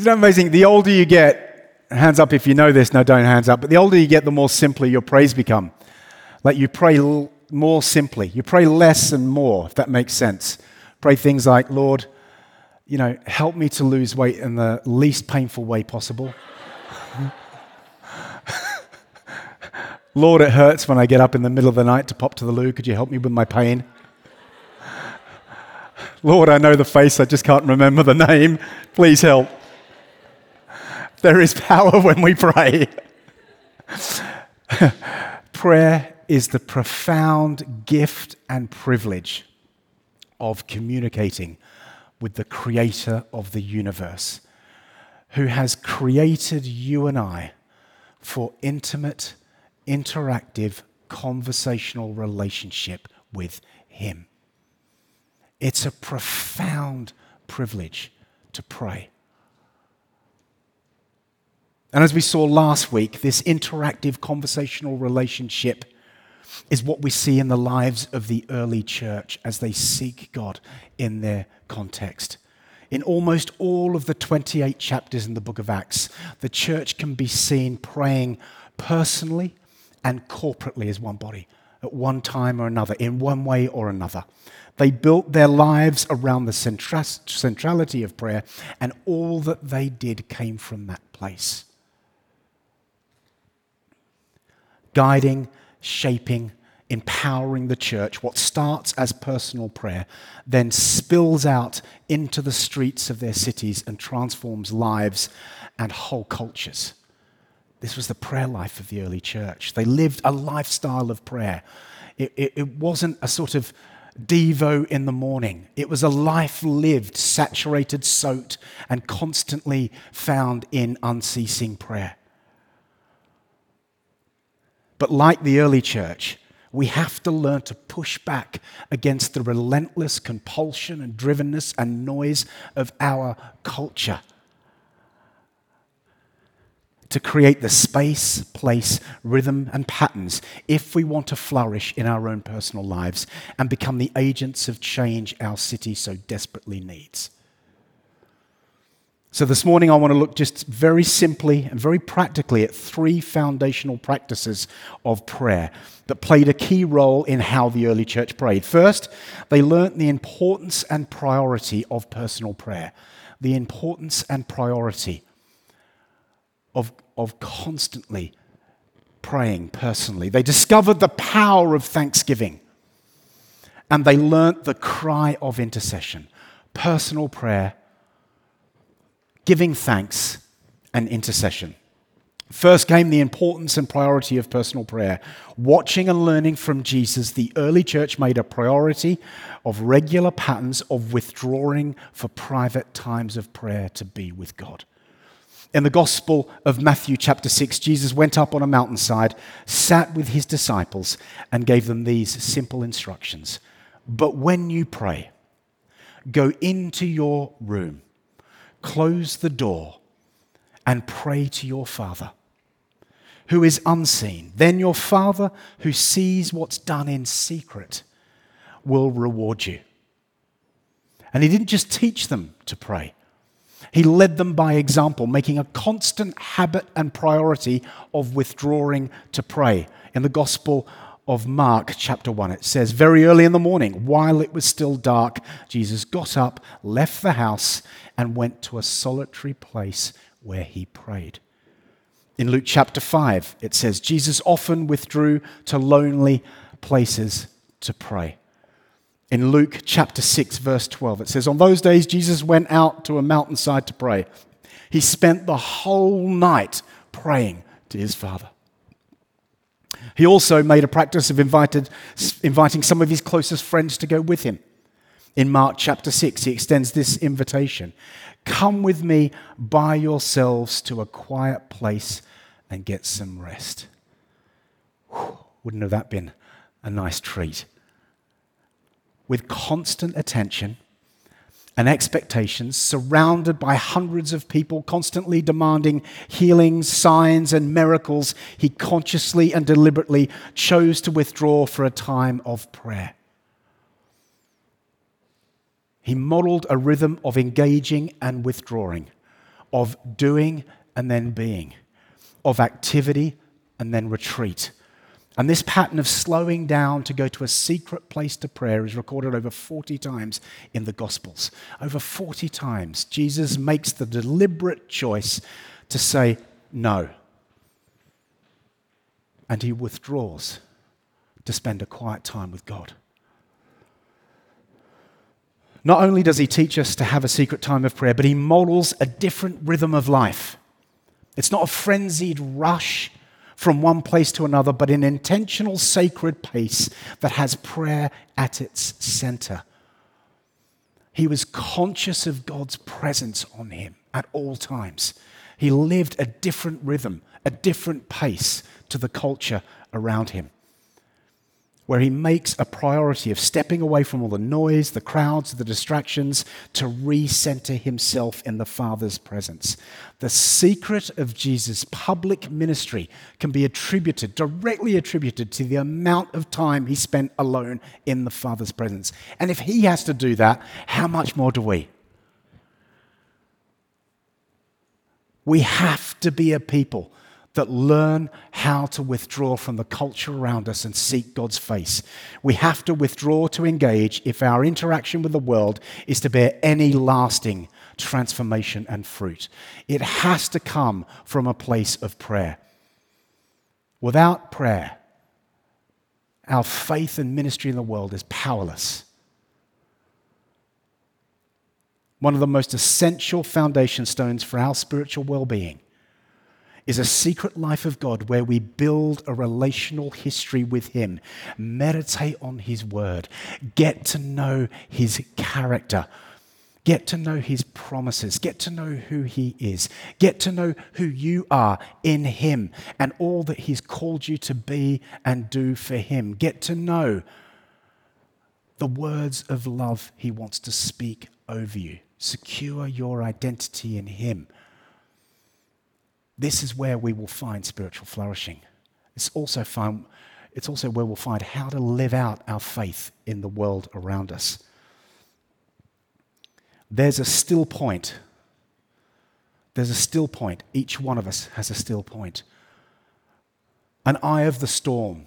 Isn't that amazing? The older you get, hands up if you know this, no, don't hands up, but the older you get, the more simply your praise become. Like you pray l- more simply. You pray less and more, if that makes sense. Pray things like, Lord, you know, help me to lose weight in the least painful way possible. Lord, it hurts when I get up in the middle of the night to pop to the loo. Could you help me with my pain? Lord, I know the face, I just can't remember the name. Please help. There is power when we pray. Prayer is the profound gift and privilege of communicating with the creator of the universe, who has created you and I for intimate, interactive, conversational relationship with him. It's a profound privilege to pray. And as we saw last week, this interactive conversational relationship is what we see in the lives of the early church as they seek God in their context. In almost all of the 28 chapters in the book of Acts, the church can be seen praying personally and corporately as one body at one time or another, in one way or another. They built their lives around the centrality of prayer, and all that they did came from that place. Guiding, shaping, empowering the church, what starts as personal prayer, then spills out into the streets of their cities and transforms lives and whole cultures. This was the prayer life of the early church. They lived a lifestyle of prayer. It, it, it, wasn't a sort of Devo in the morning, it was a life lived, saturated, soaked, and constantly found in unceasing prayer. But like the early church, we have to learn to push back against the relentless compulsion and drivenness and noise of our culture. To create the space, place, rhythm, and patterns if we want to flourish in our own personal lives and become the agents of change our city so desperately needs. So, this morning, I want to look just very simply and very practically at three foundational practices of prayer that played a key role in how the early church prayed. First, they learnt the importance and priority of personal prayer, the importance and priority of, of constantly praying personally. They discovered the power of thanksgiving and they learnt the cry of intercession, personal prayer giving thanks, and intercession. First came the importance and priority of personal prayer. Watching and learning from Jesus, the early church made a priority of regular patterns of withdrawing for private times of prayer to be with God. In the Gospel of Matthew, chapter 6, Jesus went up on a mountainside, sat with his disciples, and gave them these simple instructions. But when you pray, go into your room close the door and pray to your Father who is unseen. Then your Father who sees what's done in secret will reward you. And he didn't just teach them to pray. He led them by example, making a constant habit and priority of withdrawing to pray. In the Gospel of Mark, chapter 1. It says, Very early in the morning, while it was still dark, Jesus got up, left the house, and went to a solitary place where he prayed. In Luke chapter 5, it says, Jesus often withdrew to lonely places to pray. In Luke chapter 6, verse 12, it says, On those days, Jesus went out to a mountainside to pray. He spent the whole night praying to his Father. He also made a practice of invited, inviting some of his closest friends to go with him. In Mark chapter 6, he extends this invitation Come with me by yourselves to a quiet place and get some rest. Whew, wouldn't have that been a nice treat? With constant attention and expectations, surrounded by hundreds of people constantly demanding healings, signs, and miracles, he consciously and deliberately chose to withdraw for a time of prayer. He modeled a rhythm of engaging and withdrawing, of doing and then being, of activity and then retreat. And this pattern of slowing down to go to a secret place to prayer is recorded over 40 times in the Gospels. Over 40 times, Jesus makes the deliberate choice to say no. And he withdraws to spend a quiet time with God. Not only does he teach us to have a secret time of prayer, but he models a different rhythm of life. It's not a frenzied rush from one place to another, but an intentional sacred pace that has prayer at its center. He was conscious of God's presence on him at all times. He lived a different rhythm, a different pace to the culture around him where he makes a priority of stepping away from all the noise, the crowds, the distractions to recenter himself in the Father's presence. The secret of Jesus' public ministry can be attributed, directly attributed to the amount of time he spent alone in the Father's presence. And if he has to do that, how much more do we? We have to be a people that learn how to withdraw from the culture around us and seek God's face. We have to withdraw to engage if our interaction with the world is to bear any lasting transformation and fruit. It has to come from a place of prayer. Without prayer, our faith and ministry in the world is powerless. One of the most essential foundation stones for our spiritual well being is a secret life of God where we build a relational history with Him, meditate on His Word, get to know His character, get to know His promises, get to know who He is, get to know who you are in Him and all that He's called you to be and do for Him. Get to know the words of love He wants to speak over you. Secure your identity in Him. This is where we will find spiritual flourishing. It's also, it's also where we'll find how to live out our faith in the world around us. There's a still point. There's a still point. Each one of us has a still point. An eye of the storm,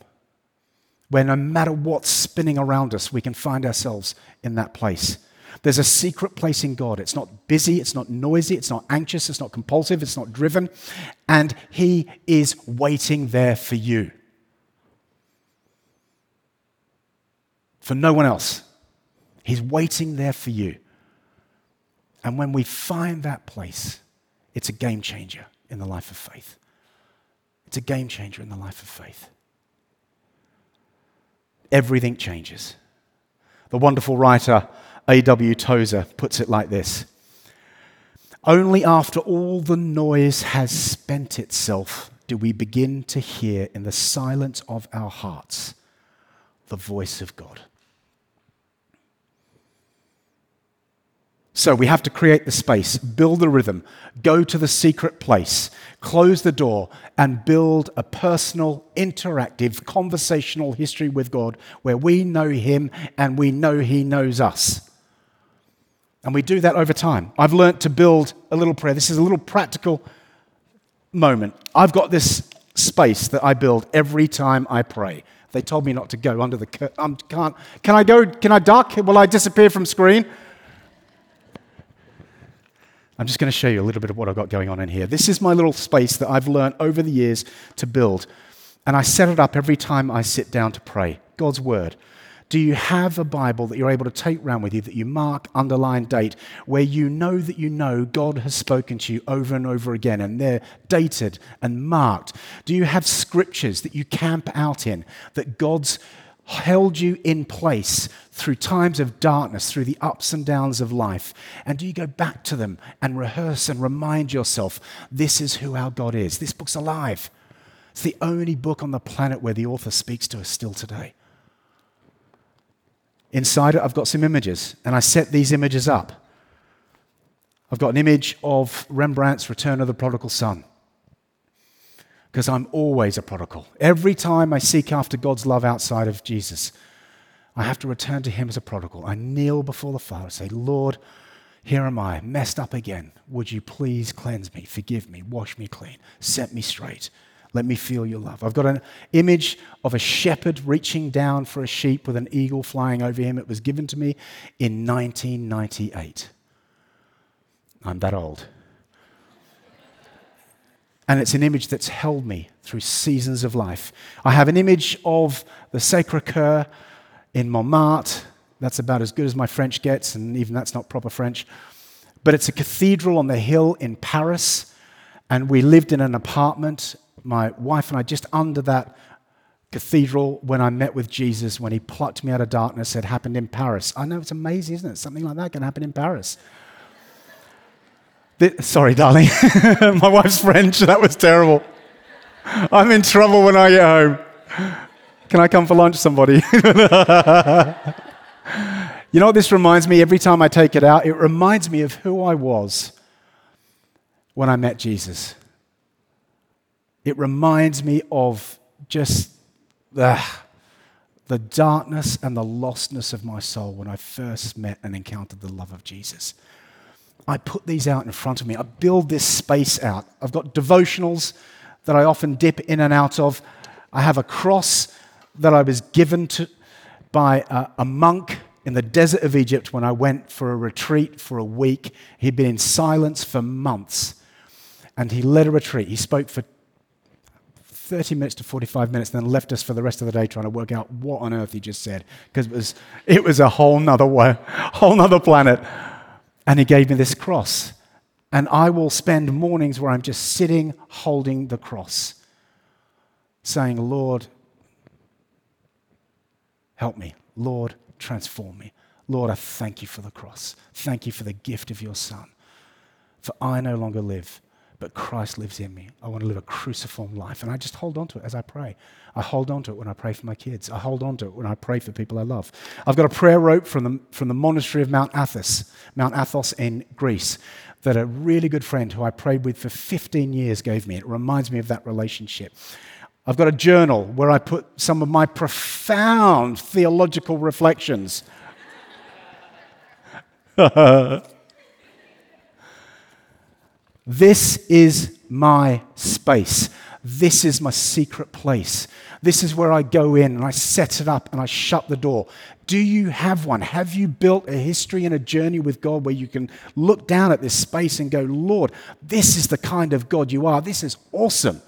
where no matter what's spinning around us, we can find ourselves in that place. There's a secret place in God. It's not busy, it's not noisy, it's not anxious, it's not compulsive, it's not driven. And He is waiting there for you. For no one else. He's waiting there for you. And when we find that place, it's a game changer in the life of faith. It's a game changer in the life of faith. Everything changes. The wonderful writer A.W. Tozer puts it like this Only after all the noise has spent itself do we begin to hear in the silence of our hearts the voice of God. So we have to create the space, build the rhythm, go to the secret place, close the door, and build a personal, interactive, conversational history with God where we know Him and we know He knows us. And we do that over time. I've learned to build a little prayer. This is a little practical moment. I've got this space that I build every time I pray. They told me not to go under the curtain. Um, can't. Can I go? Can I duck? Will I disappear from screen? I'm just going to show you a little bit of what I've got going on in here. This is my little space that I've learned over the years to build. And I set it up every time I sit down to pray God's Word. Do you have a Bible that you're able to take around with you that you mark, underline, date, where you know that you know God has spoken to you over and over again and they're dated and marked? Do you have scriptures that you camp out in that God's held you in place through times of darkness, through the ups and downs of life? And do you go back to them and rehearse and remind yourself, this is who our God is? This book's alive. It's the only book on the planet where the author speaks to us still today. Inside it, I've got some images, and I set these images up. I've got an image of Rembrandt's Return of the Prodigal Son because I'm always a prodigal. Every time I seek after God's love outside of Jesus, I have to return to Him as a prodigal. I kneel before the Father and say, Lord, Here am I, messed up again. Would you please cleanse me, forgive me, wash me clean, set me straight? Let me feel your love. I've got an image of a shepherd reaching down for a sheep with an eagle flying over him. It was given to me in 1998. I'm that old. And it's an image that's held me through seasons of life. I have an image of the Sacre Coeur in Montmartre. That's about as good as my French gets, and even that's not proper French. But it's a cathedral on the hill in Paris, and we lived in an apartment, my wife and I, just under that cathedral when I met with Jesus, when he plucked me out of darkness, it happened in Paris. I know it's amazing, isn't it? Something like that can happen in Paris. The, sorry, darling. my wife's French. That was terrible. I'm in trouble when I get home. Can I come for lunch, somebody? you know what this reminds me every time I take it out? It reminds me of who I was when I met Jesus. It reminds me of just the, darkness and the lostness of my soul when I first met and encountered the love of Jesus. I put these out in front of me. I build this space out. I've got devotionals that I often dip in and out of. I have a cross that I was given to, by a, a monk in the desert of Egypt when I went for a retreat for a week. He'd been in silence for months and he led a retreat. He spoke for 30 minutes to 45 minutes, and then left us for the rest of the day trying to work out what on earth he just said because it was, it was a whole nother way, whole nother planet. And he gave me this cross. And I will spend mornings where I'm just sitting holding the cross, saying, Lord, help me. Lord, transform me. Lord, I thank you for the cross. Thank you for the gift of your Son. For I no longer live, but Christ lives in me. I want to live a cruciform life. And I just hold on to it as I pray. I hold on to it when I pray for my kids. I hold on to it when I pray for people I love. I've got a prayer rope from the, from the monastery of Mount Athos, Mount Athos in Greece, that a really good friend who I prayed with for 15 years gave me. It reminds me of that relationship. I've got a journal where I put some of my profound theological reflections. This is my space. This is my secret place. This is where I go in and I set it up and I shut the door. Do you have one? Have you built a history and a journey with God where you can look down at this space and go, Lord, this is the kind of God you are. This is awesome.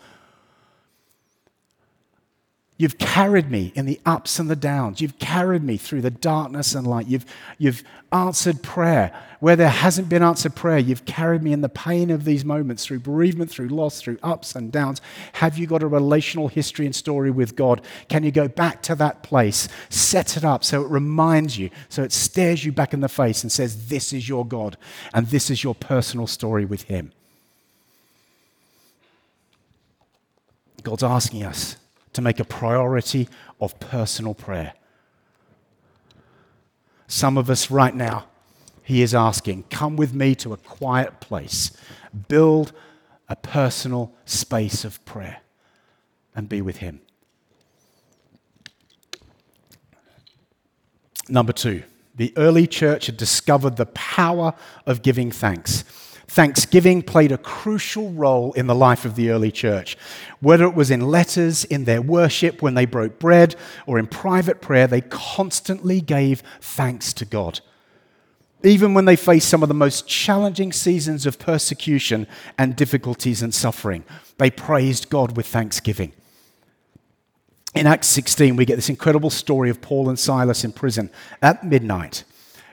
You've carried me in the ups and the downs. You've carried me through the darkness and light. You've, you've answered prayer. Where there hasn't been answered prayer, you've carried me in the pain of these moments through bereavement, through loss, through ups and downs. Have you got a relational history and story with God? Can you go back to that place, set it up so it reminds you, so it stares you back in the face and says, This is your God and this is your personal story with Him? God's asking us to make a priority of personal prayer. Some of us right now, he is asking, come with me to a quiet place, build a personal space of prayer, and be with him. Number two, the early church had discovered the power of giving thanks. Thanksgiving played a crucial role in the life of the early church. Whether it was in letters, in their worship, when they broke bread, or in private prayer, they constantly gave thanks to God. Even when they faced some of the most challenging seasons of persecution and difficulties and suffering, they praised God with thanksgiving. In Acts 16, we get this incredible story of Paul and Silas in prison at midnight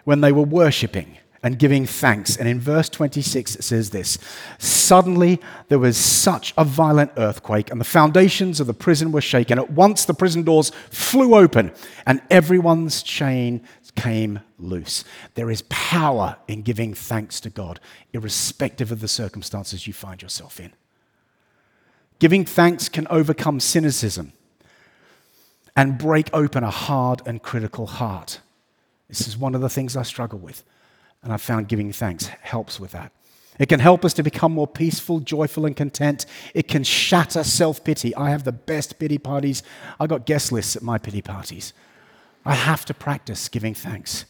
when they were worshiping and giving thanks. And in verse 26, it says this Suddenly there was such a violent earthquake, and the foundations of the prison were shaken. At once the prison doors flew open, and everyone's chain came loose. There is power in giving thanks to God, irrespective of the circumstances you find yourself in. Giving thanks can overcome cynicism and break open a hard and critical heart. This is one of the things I struggle with. And I've found giving thanks helps with that. It can help us to become more peaceful, joyful, and content. It can shatter self pity. I have the best pity parties. I got guest lists at my pity parties. I have to practice giving thanks.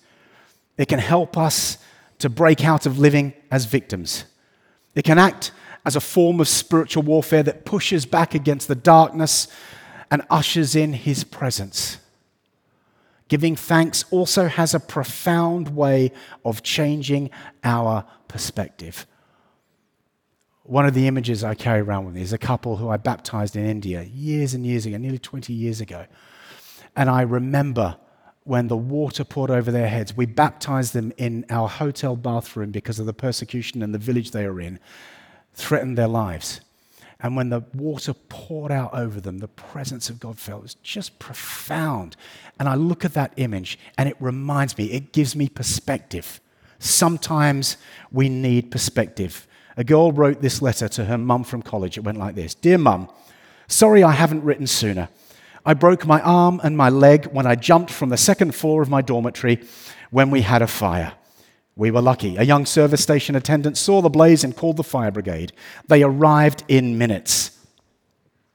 It can help us to break out of living as victims. It can act as a form of spiritual warfare that pushes back against the darkness and ushers in his presence. Giving thanks also has a profound way of changing our perspective. One of the images I carry around with me is a couple who I baptized in India years and years ago, nearly 20 years ago. And I remember when the water poured over their heads. We baptized them in our hotel bathroom because of the persecution and the village they were in, threatened their lives. And when the water poured out over them, the presence of God fell. It was just profound. And I look at that image and it reminds me, it gives me perspective. Sometimes we need perspective. A girl wrote this letter to her mum from college. It went like this Dear mum, sorry I haven't written sooner. I broke my arm and my leg when I jumped from the second floor of my dormitory when we had a fire. We were lucky. A young service station attendant saw the blaze and called the fire brigade. They arrived in minutes.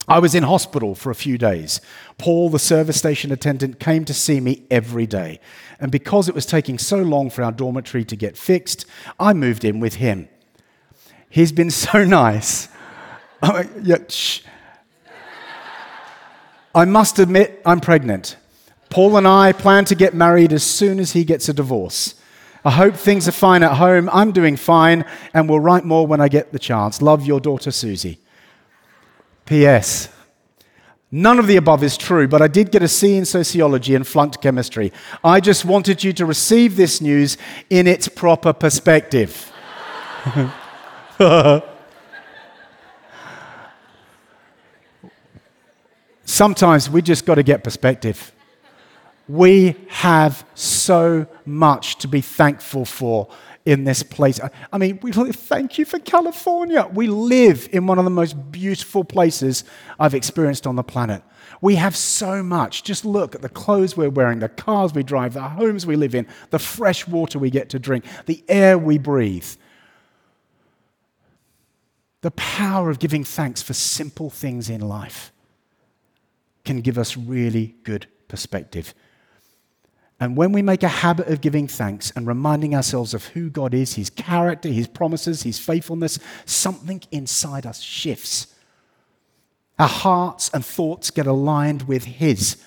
I was in hospital for a few days. Paul, the service station attendant, came to see me every day. And because it was taking so long for our dormitory to get fixed, I moved in with him. He's been so nice. I must admit, I'm pregnant. Paul and I plan to get married as soon as he gets a divorce. I hope things are fine at home. I'm doing fine, and will write more when I get the chance. Love your daughter, Susie. P.S. None of the above is true, but I did get a C in sociology and flunked chemistry. I just wanted you to receive this news in its proper perspective. Sometimes we just got to get perspective. We have so much to be thankful for in this place. I mean, we thank you for California. We live in one of the most beautiful places I've experienced on the planet. We have so much. Just look at the clothes we're wearing, the cars we drive, the homes we live in, the fresh water we get to drink, the air we breathe. The power of giving thanks for simple things in life can give us really good perspective. And when we make a habit of giving thanks and reminding ourselves of who God is, His character, His promises, His faithfulness, something inside us shifts. Our hearts and thoughts get aligned with His,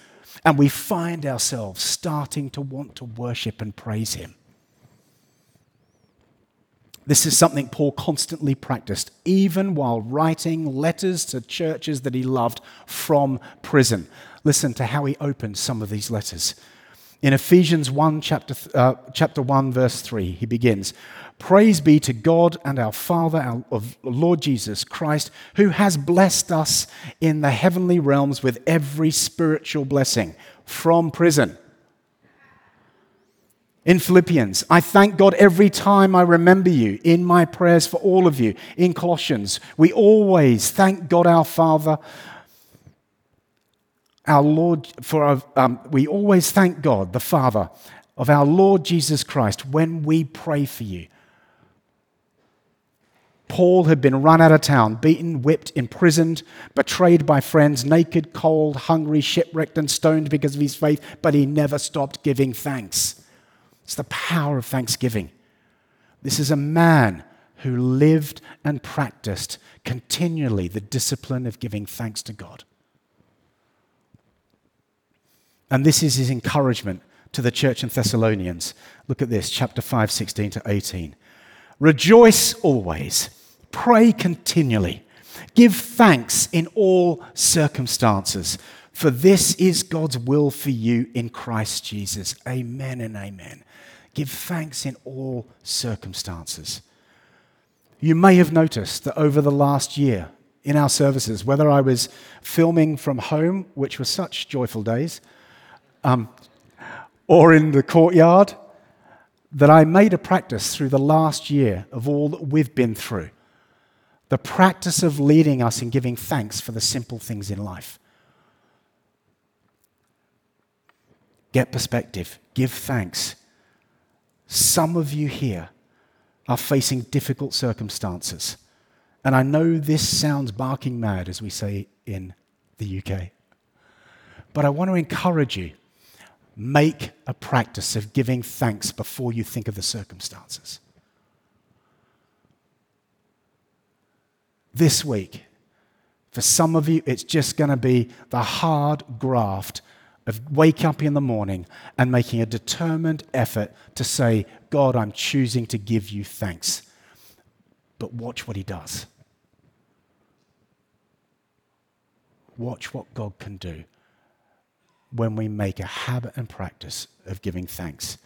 and we find ourselves starting to want to worship and praise Him. This is something Paul constantly practiced, even while writing letters to churches that he loved from prison. Listen to how he opens some of these letters. In Ephesians 1, chapter, uh, chapter 1, verse 3, he begins Praise be to God and our Father, our of Lord Jesus Christ, who has blessed us in the heavenly realms with every spiritual blessing from prison in Philippians, I thank God every time I remember you in my prayers for all of you. In Colossians, we always thank God our Father, our Lord, for our, um, we always thank God the Father of our Lord Jesus Christ when we pray for you. Paul had been run out of town, beaten, whipped, imprisoned, betrayed by friends, naked, cold, hungry, shipwrecked, and stoned because of his faith, but he never stopped giving thanks. It's the power of thanksgiving. This is a man who lived and practiced continually the discipline of giving thanks to God. And this is his encouragement to the church in Thessalonians. Look at this, chapter 5, 16 to 18. Rejoice always, pray continually, give thanks in all circumstances, for this is God's will for you in Christ Jesus. Amen and amen. Give thanks in all circumstances. You may have noticed that over the last year in our services, whether I was filming from home, which were such joyful days, um, or in the courtyard, that I made a practice through the last year of all that we've been through. The practice of leading us in giving thanks for the simple things in life. Get perspective, give thanks some of you here are facing difficult circumstances. And I know this sounds barking mad, as we say in the UK. But I want to encourage you Make a practice of giving thanks before you think of the circumstances. This week, for some of you, it's just going to be the hard graft of waking up in the morning and making a determined effort to say, God, I'm choosing to give you thanks. But watch what he does. Watch what God can do when we make a habit and practice of giving thanks.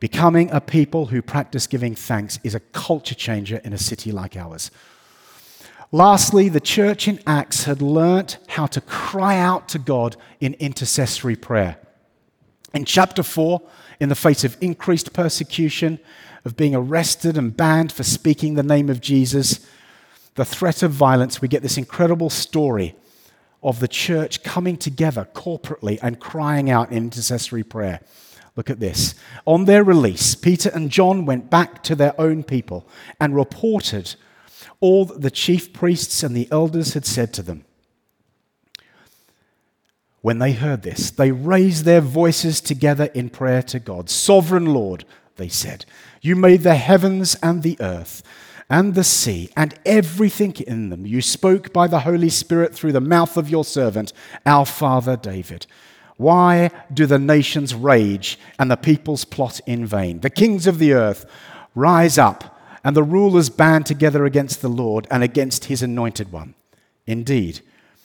Becoming a people who practice giving thanks is a culture changer in a city like ours. Lastly, the church in Acts had learnt how to cry out to God in intercessory prayer. In chapter 4, in the face of increased persecution, of being arrested and banned for speaking the name of Jesus, the threat of violence, we get this incredible story of the church coming together corporately and crying out in intercessory prayer. Look at this. On their release, Peter and John went back to their own people and reported all that the chief priests and the elders had said to them. When they heard this, they raised their voices together in prayer to God. Sovereign Lord, they said, you made the heavens and the earth and the sea and everything in them. You spoke by the Holy Spirit through the mouth of your servant, our father David. Why do the nations rage and the peoples plot in vain? The kings of the earth rise up and the rulers band together against the Lord and against his anointed one. Indeed,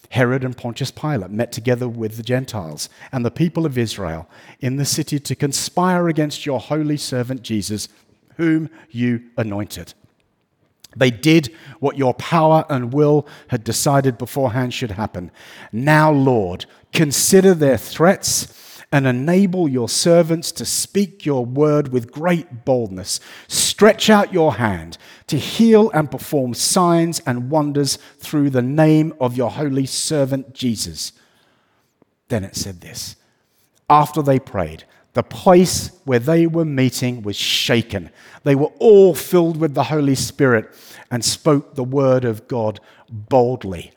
Herod and Pontius Pilate met together with the Gentiles and the people of Israel in the city to conspire against your holy servant Jesus, whom you anointed. They did what your power and will had decided beforehand should happen. Now, Lord, consider their threats and enable your servants to speak your word with great boldness. Stretch out your hand to heal and perform signs and wonders through the name of your holy servant Jesus. Then it said this After they prayed, the place where they were meeting was shaken. They were all filled with the Holy Spirit and spoke the word of God boldly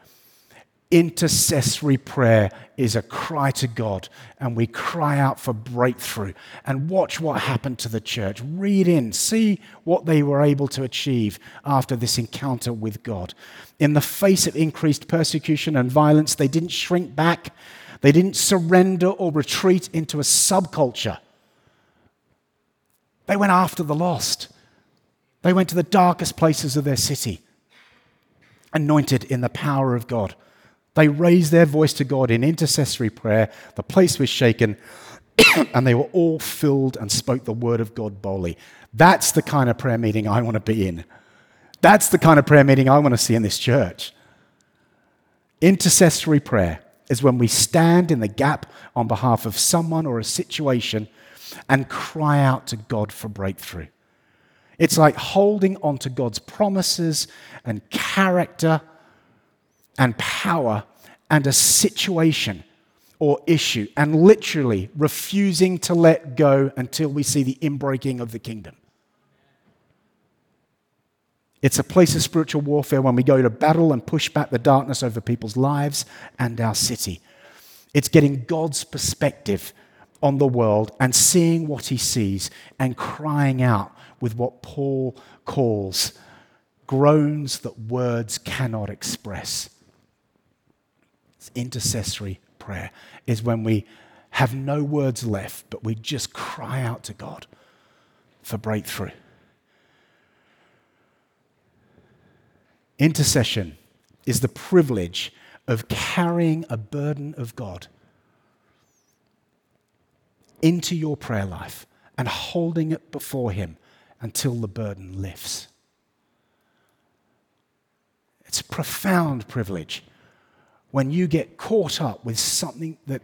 intercessory prayer is a cry to God, and we cry out for breakthrough. And watch what happened to the church. Read in, see what they were able to achieve after this encounter with God. In the face of increased persecution and violence, they didn't shrink back, they didn't surrender or retreat into a subculture. They went after the lost. They went to the darkest places of their city, anointed in the power of God. They raised their voice to God in intercessory prayer. The place was shaken, and they were all filled and spoke the word of God boldly. That's the kind of prayer meeting I want to be in. That's the kind of prayer meeting I want to see in this church. Intercessory prayer is when we stand in the gap on behalf of someone or a situation and cry out to God for breakthrough. It's like holding on to God's promises and character and power and a situation or issue and literally refusing to let go until we see the inbreaking of the kingdom. It's a place of spiritual warfare when we go to battle and push back the darkness over people's lives and our city. It's getting God's perspective on the world and seeing what he sees and crying out with what Paul calls groans that words cannot express intercessory prayer is when we have no words left, but we just cry out to God for breakthrough. Intercession is the privilege of carrying a burden of God into your prayer life and holding it before Him until the burden lifts. It's a profound privilege when you get caught up with something that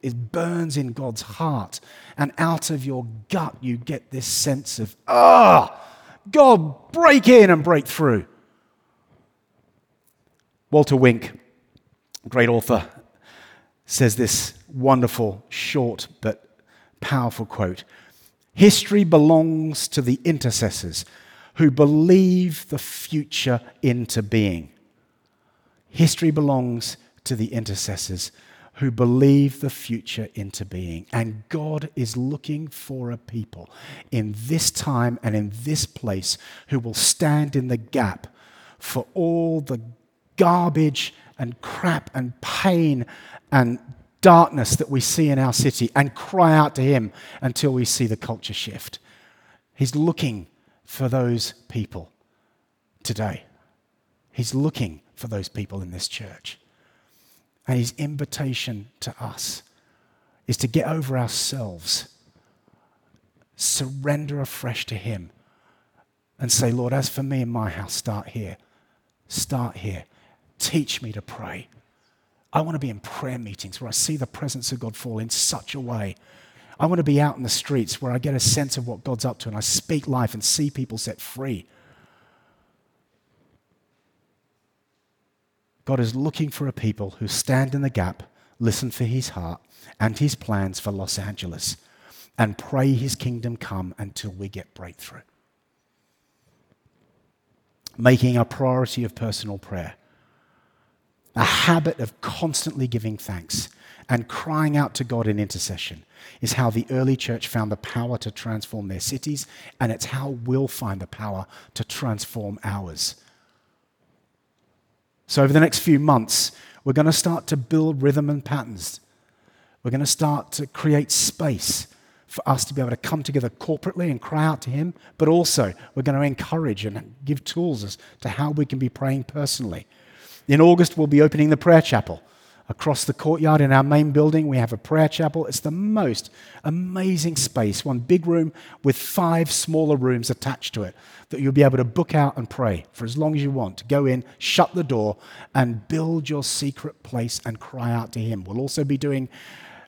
it burns in God's heart, and out of your gut, you get this sense of, ah, God, break in and break through. Walter Wink, great author, says this wonderful, short, but powerful quote History belongs to the intercessors who believe the future into being. History belongs to the intercessors who believe the future into being. And God is looking for a people in this time and in this place who will stand in the gap for all the garbage and crap and pain and darkness that we see in our city and cry out to Him until we see the culture shift. He's looking for those people today. He's looking for those people in this church. And His invitation to us is to get over ourselves, surrender afresh to Him, and say, Lord, as for me and my house, start here. Start here. Teach me to pray. I want to be in prayer meetings where I see the presence of God fall in such a way. I want to be out in the streets where I get a sense of what God's up to and I speak life and see people set free. God is looking for a people who stand in the gap, listen for his heart and his plans for Los Angeles, and pray his kingdom come until we get breakthrough. Making a priority of personal prayer a habit of constantly giving thanks and crying out to God in intercession is how the early church found the power to transform their cities, and it's how we'll find the power to transform ours. So, over the next few months, we're going to start to build rhythm and patterns. We're going to start to create space for us to be able to come together corporately and cry out to Him, but also we're going to encourage and give tools as to how we can be praying personally. In August, we'll be opening the prayer chapel. Across the courtyard in our main building, we have a prayer chapel. It's the most amazing space, one big room with five smaller rooms attached to it that you'll be able to book out and pray for as long as you want. Go in, shut the door, and build your secret place and cry out to Him. We'll also be doing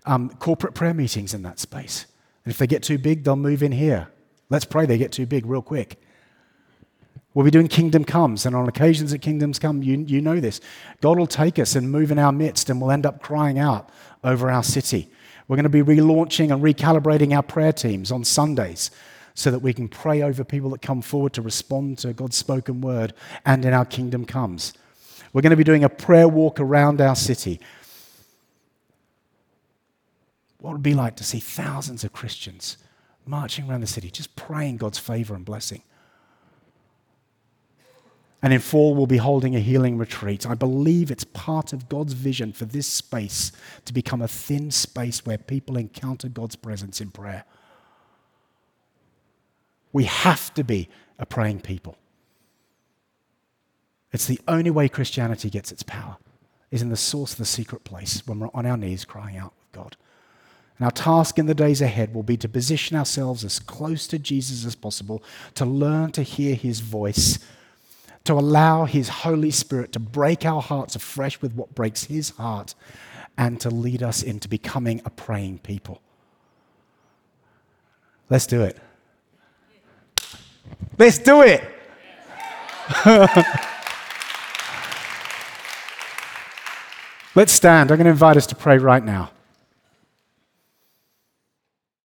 um, corporate prayer meetings in that space. And if they get too big, they'll move in here. Let's pray they get too big real quick. We'll be doing Kingdom Comes, and on occasions that Kingdoms come, you, you know this. God will take us and move in our midst, and we'll end up crying out over our city. We're going to be relaunching and recalibrating our prayer teams on Sundays so that we can pray over people that come forward to respond to God's spoken word and in our Kingdom Comes. We're going to be doing a prayer walk around our city. What would it be like to see thousands of Christians marching around the city, just praying God's favor and blessing? And in fall, we'll be holding a healing retreat. I believe it's part of God's vision for this space to become a thin space where people encounter God's presence in prayer. We have to be a praying people. It's the only way Christianity gets its power, is in the source of the secret place when we're on our knees crying out with God. And our task in the days ahead will be to position ourselves as close to Jesus as possible, to learn to hear his voice to allow His Holy Spirit to break our hearts afresh with what breaks His heart and to lead us into becoming a praying people. Let's do it. Let's do it. Let's stand. I'm going to invite us to pray right now.